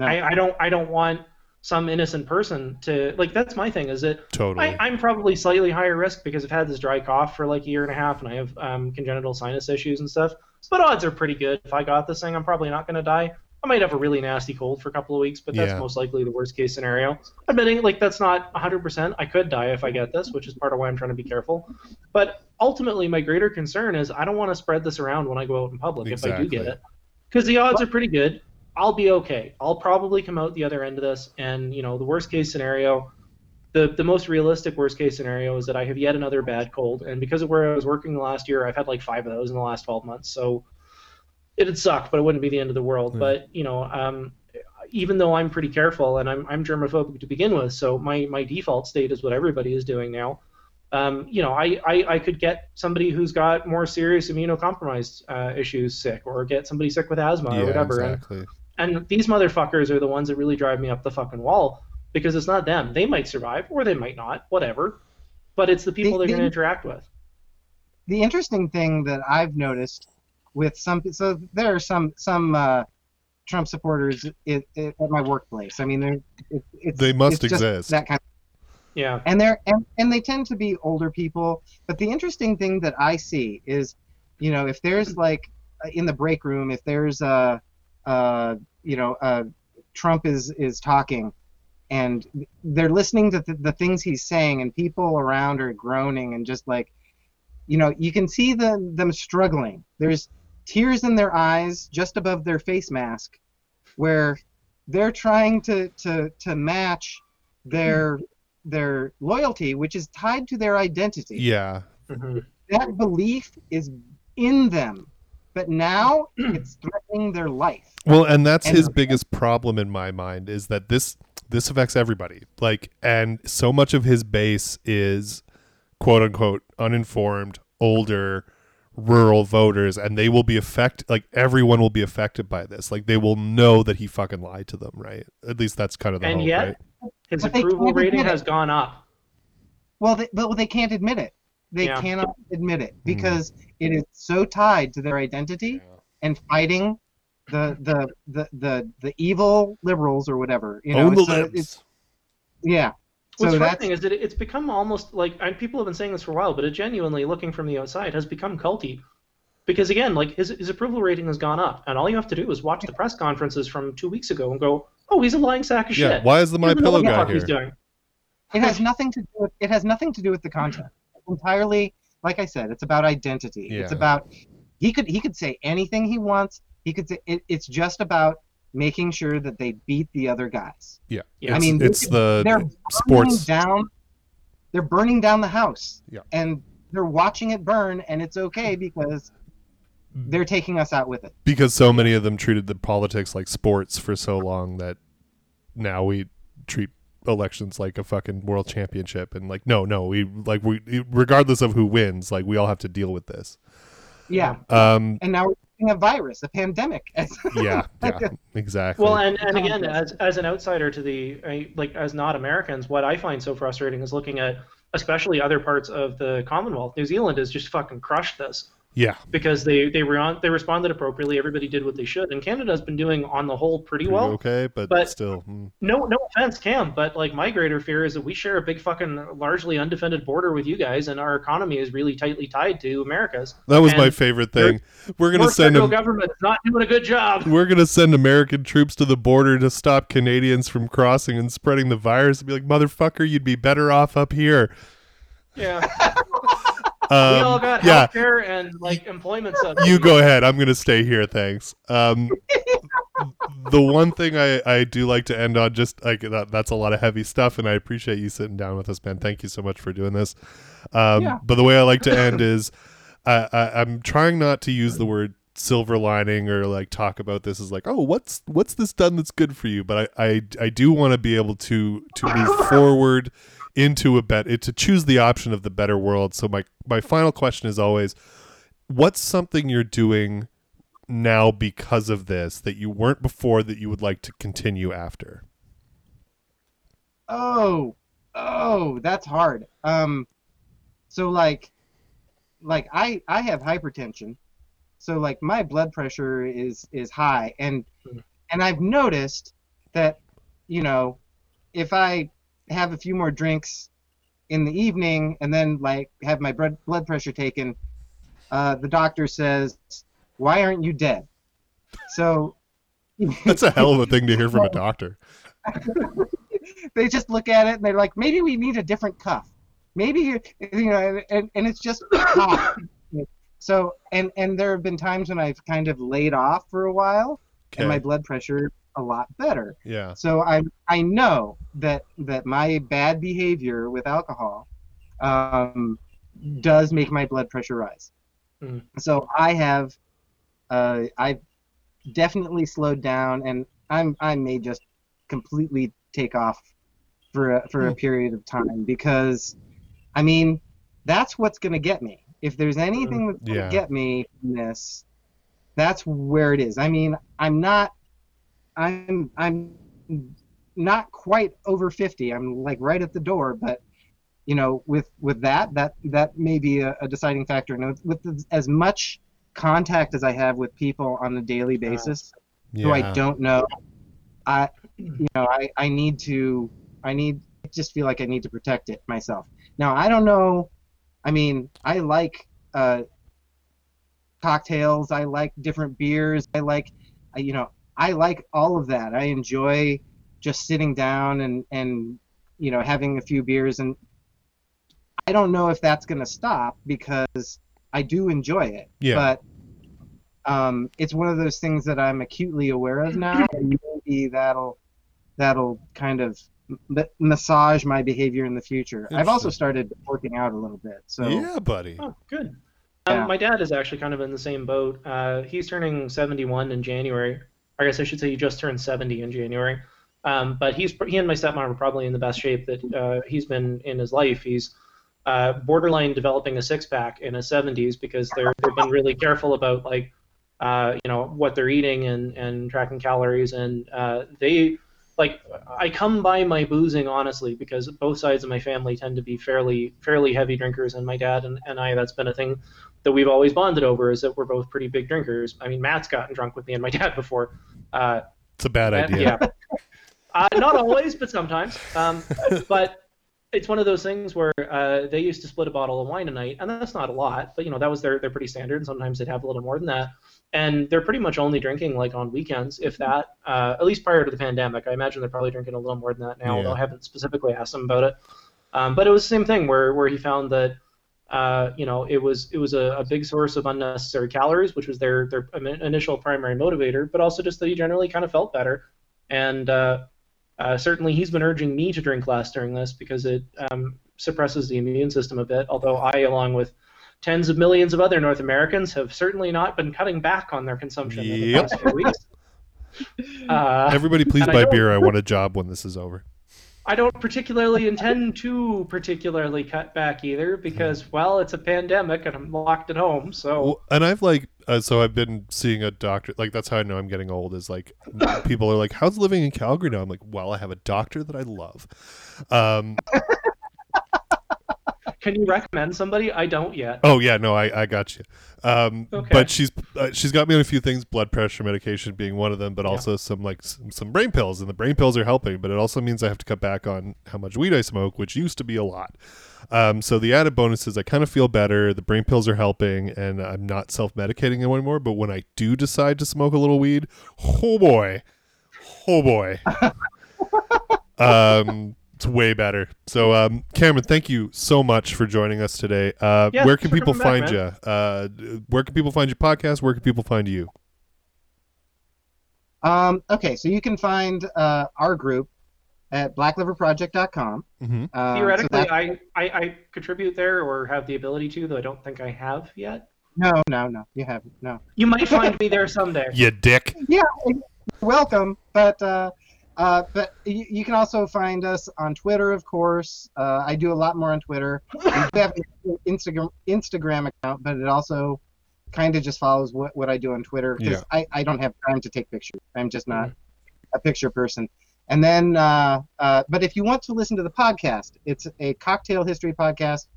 No. I, I don't I don't want some innocent person to like that's my thing is that Totally. I, I'm probably slightly higher risk because I've had this dry cough for like a year and a half and I have um, congenital sinus issues and stuff. But odds are pretty good. If I got this thing, I'm probably not going to die. I might have a really nasty cold for a couple of weeks, but that's Yeah. most likely the worst case scenario. Admitting like that's not 100%. I could die if I get this, which is part of why I'm trying to be careful. But ultimately, my greater concern is I don't want to spread this around when I go out in public if I do get it, because the odds are pretty good. I'll be okay. I'll probably come out the other end of this, and you know, the worst case scenario, the the most realistic worst case scenario is that I have yet another bad cold, and because of where I was working last year, I've had like five of those in the last 12 months. So it'd suck, but it wouldn't be the end of the world. Yeah. But you know, um, even though I'm pretty careful and I'm I'm germophobic to begin with, so my my default state is what everybody is doing now. Um, you know, I, I, I could get somebody who's got more serious immunocompromised uh, issues sick, or get somebody sick with asthma yeah. or whatever. Exactly. and these motherfuckers are the ones that really drive me up the fucking wall because it's not them. They might survive or they might not, whatever. But it's the people The- they're going to interact with. the interesting thing that I've noticed with some so there are some some uh, Trump supporters i i at my workplace. I mean, they're it, it's They must it's exist. That kind Yeah. and they're and, and they tend to be older people but the interesting thing that i see is you know if there's like in the break room if there's a uh you know uh trump is is talking and they're listening to the, the things he's saying and people around are groaning and just like you know you can see them them struggling there's tears in their eyes just above their face mask where they're trying to to to match their their loyalty which is tied to their identity Yeah. Mhm. that belief is in them but now it's threatening their life Well, and that's And- his biggest problem in my mind is that this this affects everybody. Like, and so much of his base is quote unquote uninformed, older, rural voters, and they will be affected. Like, everyone will be affected by this. Like, they will know that he fucking lied to them, right? At least that's kind of the And hope, yet- right? His But approval rating has gone up. well they, but they can't admit it they Yeah. cannot admit it mm-hmm. because it is so tied to their identity and fighting the the the the, the evil liberals or whatever you know Own the so libs. it's yeah What's so that's frightening is that it's become almost like and people have been saying this for a while, but it genuinely, looking from the outside, has become culty. Because again, like his his approval rating has gone up, and all you have to do is watch the press conferences from two weeks ago and go, "Oh, he's a lying sack of yeah. shit." Why is the My Pillow guy here? He's doing. it has nothing to do with it has nothing to do with the content It's entirely like i said it's about identity it's about he could he could say anything he wants he could say it, it's just about making sure that they beat the other guys Yeah. Yeah. I It's, mean, it's the they're burning sports. down they're burning down the house Yeah. and they're watching it burn and it's okay because mm. they're taking us out with it because so many of them treated the politics like sports for so long that now we treat elections like a fucking world championship and like no no we like we regardless of who wins like we all have to deal with this. Yeah. Um and now we're seeing a virus a pandemic. Yeah yeah exactly. Well, and, and again, as, as an outsider to the like as not Americans, what I find so frustrating is looking at especially other parts of the Commonwealth. New Zealand has just fucking crushed this yeah because they they re- they responded appropriately. Everybody did what they should, and Canada's been doing on the whole pretty pretty well. okay but, but- still mm, No, no offense, Cam, but like my greater fear is that we share a big fucking largely undefended border with you guys, and our economy is really tightly tied to America's. that was my favorite thing we're gonna send federal them government not doing a good job. we're gonna send American troops to the border to stop Canadians from crossing and spreading the virus and be like motherfucker you'd be better off up here Yeah, um, we all got yeah healthcare and like employment subsidies. you go ahead. I'm gonna stay here. Thanks. Um, the one thing I, I do like to end on, just like that, that's a lot of heavy stuff, and I appreciate you sitting down with us, man. Thank you so much for doing this. Um, Yeah. But the way I like to end is, I, I, I'm trying not to use the word silver lining or like talk about this as like, oh, what's what's this done that's good for you? But I I, I do want to be able to to move forward into a bet it to choose the option of the better world. So my my final question is always what's something you're doing now because of this that you weren't before that you would like to continue after? Oh, oh, that's hard. Um, so like, like I I have hypertension, so like my blood pressure is is high, and Mhm. and I've noticed that, you know, if I have a few more drinks in the evening and then like have my blood blood pressure taken, uh, the doctor says, "Why aren't you dead?" So. That's a hell of a thing to hear from a doctor. they just look at it and they're like, maybe we need a different cuff. Maybe you you know, and, and it's just. So and and there have been times when I've kind of laid off for a while, Okay. and my blood pressure a lot better. yeah. So I I know that that my bad behavior with alcohol um, does make my blood pressure rise. Mm. So I have uh, I've definitely slowed down, and I'm I may just completely take off for a, for a Mm. period of time because I mean that's what's gonna get me. If there's anything that's gonna Yeah. get me from this, that's where it is. I mean, I'm not I'm I'm not quite over 50. I'm like right at the door, but you know, with with that, that that may be a, a deciding factor. And with, with as much contact as I have with people on a daily basis, yeah. who I don't know. I, you know, I, I need to, I need, I just feel like I need to protect it myself. Now, I don't know. I mean, I like uh, cocktails. I like different beers. I like, I- you know, I like all of that. I enjoy just sitting down and, and, you know, having a few beers. And I don't know if that's going to stop because I do enjoy it. Yeah. But um, it's one of those things that I'm acutely aware of now, and maybe that'll that'll kind of m- massage my behavior in the future. I've also started working out a little bit, so yeah, buddy. Oh, good. Yeah. Um, my dad is actually kind of in the same boat. Uh, he's turning 71 in January. I guess I should say he just turned 70 in January. Um, but he's he and my stepmom are probably in the best shape that uh, he's been in his life. He's uh, borderline developing a six pack in his 70s because they're they've been really careful about like uh, you know what they're eating and and tracking calories and uh, they like I come by my boozing honestly because both sides of my family tend to be fairly fairly heavy drinkers and my dad and, and I that's been a thing that we've always bonded over is that we're both pretty big drinkers. I mean Matt's gotten drunk with me and my dad before. Uh, It's a bad idea. Yeah. Uh, not always, but sometimes. Um, but it's one of those things where uh, they used to split a bottle of wine a night, and that's not a lot, but you know that was their they're pretty standard. And sometimes they'd have a little more than that, and they're pretty much only drinking like on weekends, if that. Uh, at least prior to the pandemic, I imagine they're probably drinking a little more than that now. Although I haven't specifically asked them about it. Um, but it was the same thing where where he found that. Uh, you know, it was it was a, a big source of unnecessary calories, which was their their initial primary motivator, but also just that he generally kind of felt better, and uh, uh, certainly, he's been urging me to drink less during this because it um, suppresses the immune system a bit. Although I, along with tens of millions of other North Americans, have certainly not been cutting back on their consumption in the Yep. past few weeks. Uh, Everybody, please and I buy beer. I want a job when this is over. I don't particularly intend to particularly cut back either because, well, it's a pandemic and I'm locked at home. So Well, and I've like, uh, so I've been seeing a doctor. Like that's how I know I'm getting old. Is like, people are like, "How's living in Calgary now?" I'm like, "Well, I have a doctor that I love." Um, can you recommend somebody? I don't yet. oh yeah, no, I, I got you. Um, Okay. But she's uh, she's got me on a few things, blood pressure medication being one of them, but also some like some, some brain pills, and the brain pills are helping. But it also means I have to cut back on how much weed I smoke, which used to be a lot. Um, so the added bonus is I kind of feel better. The brain pills are helping, and I'm not self medicating anymore. But when I do decide to smoke a little weed, oh boy, oh boy, um, it's way better. So, um, Cameron, thank you so much for joining us today. Uh, Yeah, where can people find back, you? Uh, where can people find your podcast? Where can people find you? Um, okay, so you can find uh, our group at blackliverproject.com. Mm-hmm. Um, Theoretically, that- I, I, I contribute there or have the ability to, though I don't think I have yet. no, no, no, you haven't. No. You might find me there someday. You dick. Yeah, welcome. But uh, uh, but you, you can also find us on Twitter, of course. Uh, I do a lot more on Twitter. We have an Instagram Instagram account, but it also kind of just follows what, what I do on Twitter because Yeah. I, I don't have time to take pictures. I'm just not a picture person. And then, uh, uh, but if you want to listen to the podcast, it's a cocktail history podcast.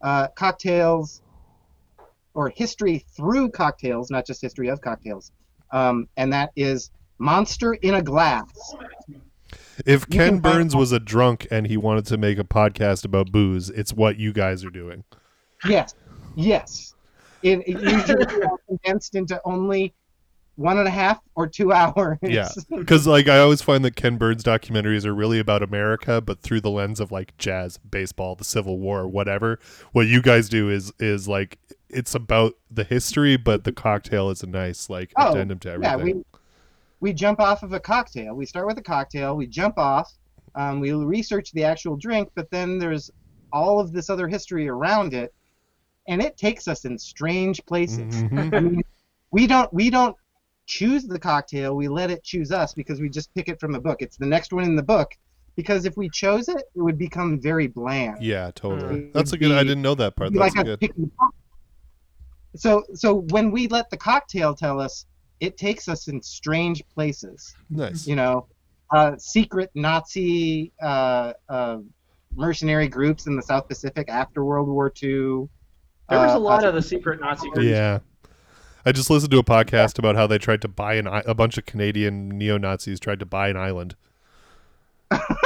Uh, cocktails or history through cocktails, not just history of cocktails. Um, and that is Monster in a Glass. If You Ken Burns was a drunk and he wanted to make a podcast about booze, it's what you guys are doing. Yes, yes. It, it usually condensed into only one and a half or two hours. Yeah. Because like I always find that Ken Burns documentaries are really about America, but through the lens of like jazz, baseball, the Civil War, whatever. What you guys do is is like it's about the history, but the cocktail is a nice like Oh, addendum to yeah, everything. we we jump off of a cocktail. We start with a cocktail. We jump off. Um, we research the actual drink, but then there's all of this other history around it, and it takes us in strange places. Mhm. I mean, we don't we don't choose the cocktail. We let it choose us because we just pick it from a book. It's the next one in the book. Because if we chose it, it would become very bland. Yeah, totally. Mm. That's a It'd good. I didn't know that part. Be That's like us good. So so when we let the cocktail tell us, it takes us in strange places. Nice. You know, uh, secret Nazi uh, uh, mercenary groups in the South Pacific after World War II. There was a lot uh, of the secret Nazi groups. Yeah. I just listened to a podcast about how they tried to buy an i- a bunch of Canadian neo Nazis tried to buy an island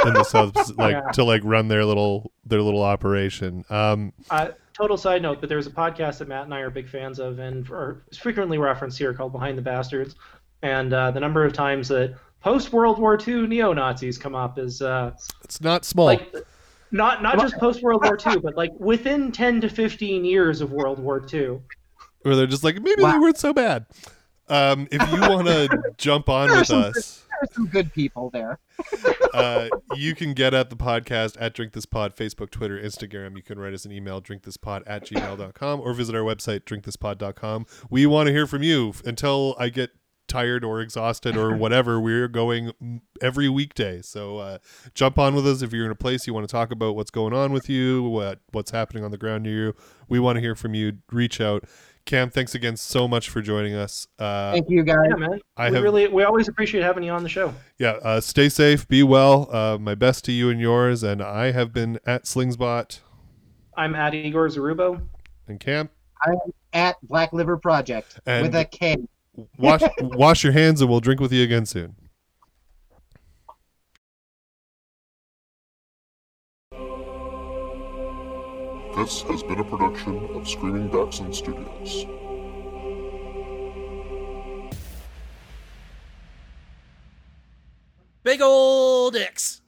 in the south, like Yeah. to like run their little their little operation. Um, Uh, total side note, but there's a podcast that Matt and I are big fans of, and are frequently referenced here called Behind the Bastards. And uh, the number of times that post World War II neo Nazis come up is uh, it's not small. like not not just post World War II, but like within 10 to 15 years of World War II. where they're just like maybe they weren't so bad. Um, if you want to jump on with us, There are some good people there. uh, you can get at the podcast at Drink This Pod, Facebook, Twitter, Instagram. You can write us an email, drinkthispod at gmail.com, or visit our website, drinkthispod.com. We want to hear from you. Until I get tired or exhausted or whatever, we're going every weekday. So uh, jump on with us if you're in a place you want to talk about what's going on with you, what what's happening on the ground near you. We want to hear from you. Reach out. Cam, thanks again so much for joining us. Uh, Thank you guys. Yeah, man. I we have really we always appreciate having you on the show. yeah, uh, stay safe, be well. Uh, my best to you and yours. And I have been at Slingsbot I'm at Igor Zarubo. and Cam. I'm at Black Liver Project And- with a K. Wash wash your hands, and we'll drink with you again soon. This has been a production of Screaming Dachshund Studios. Big ol' dicks.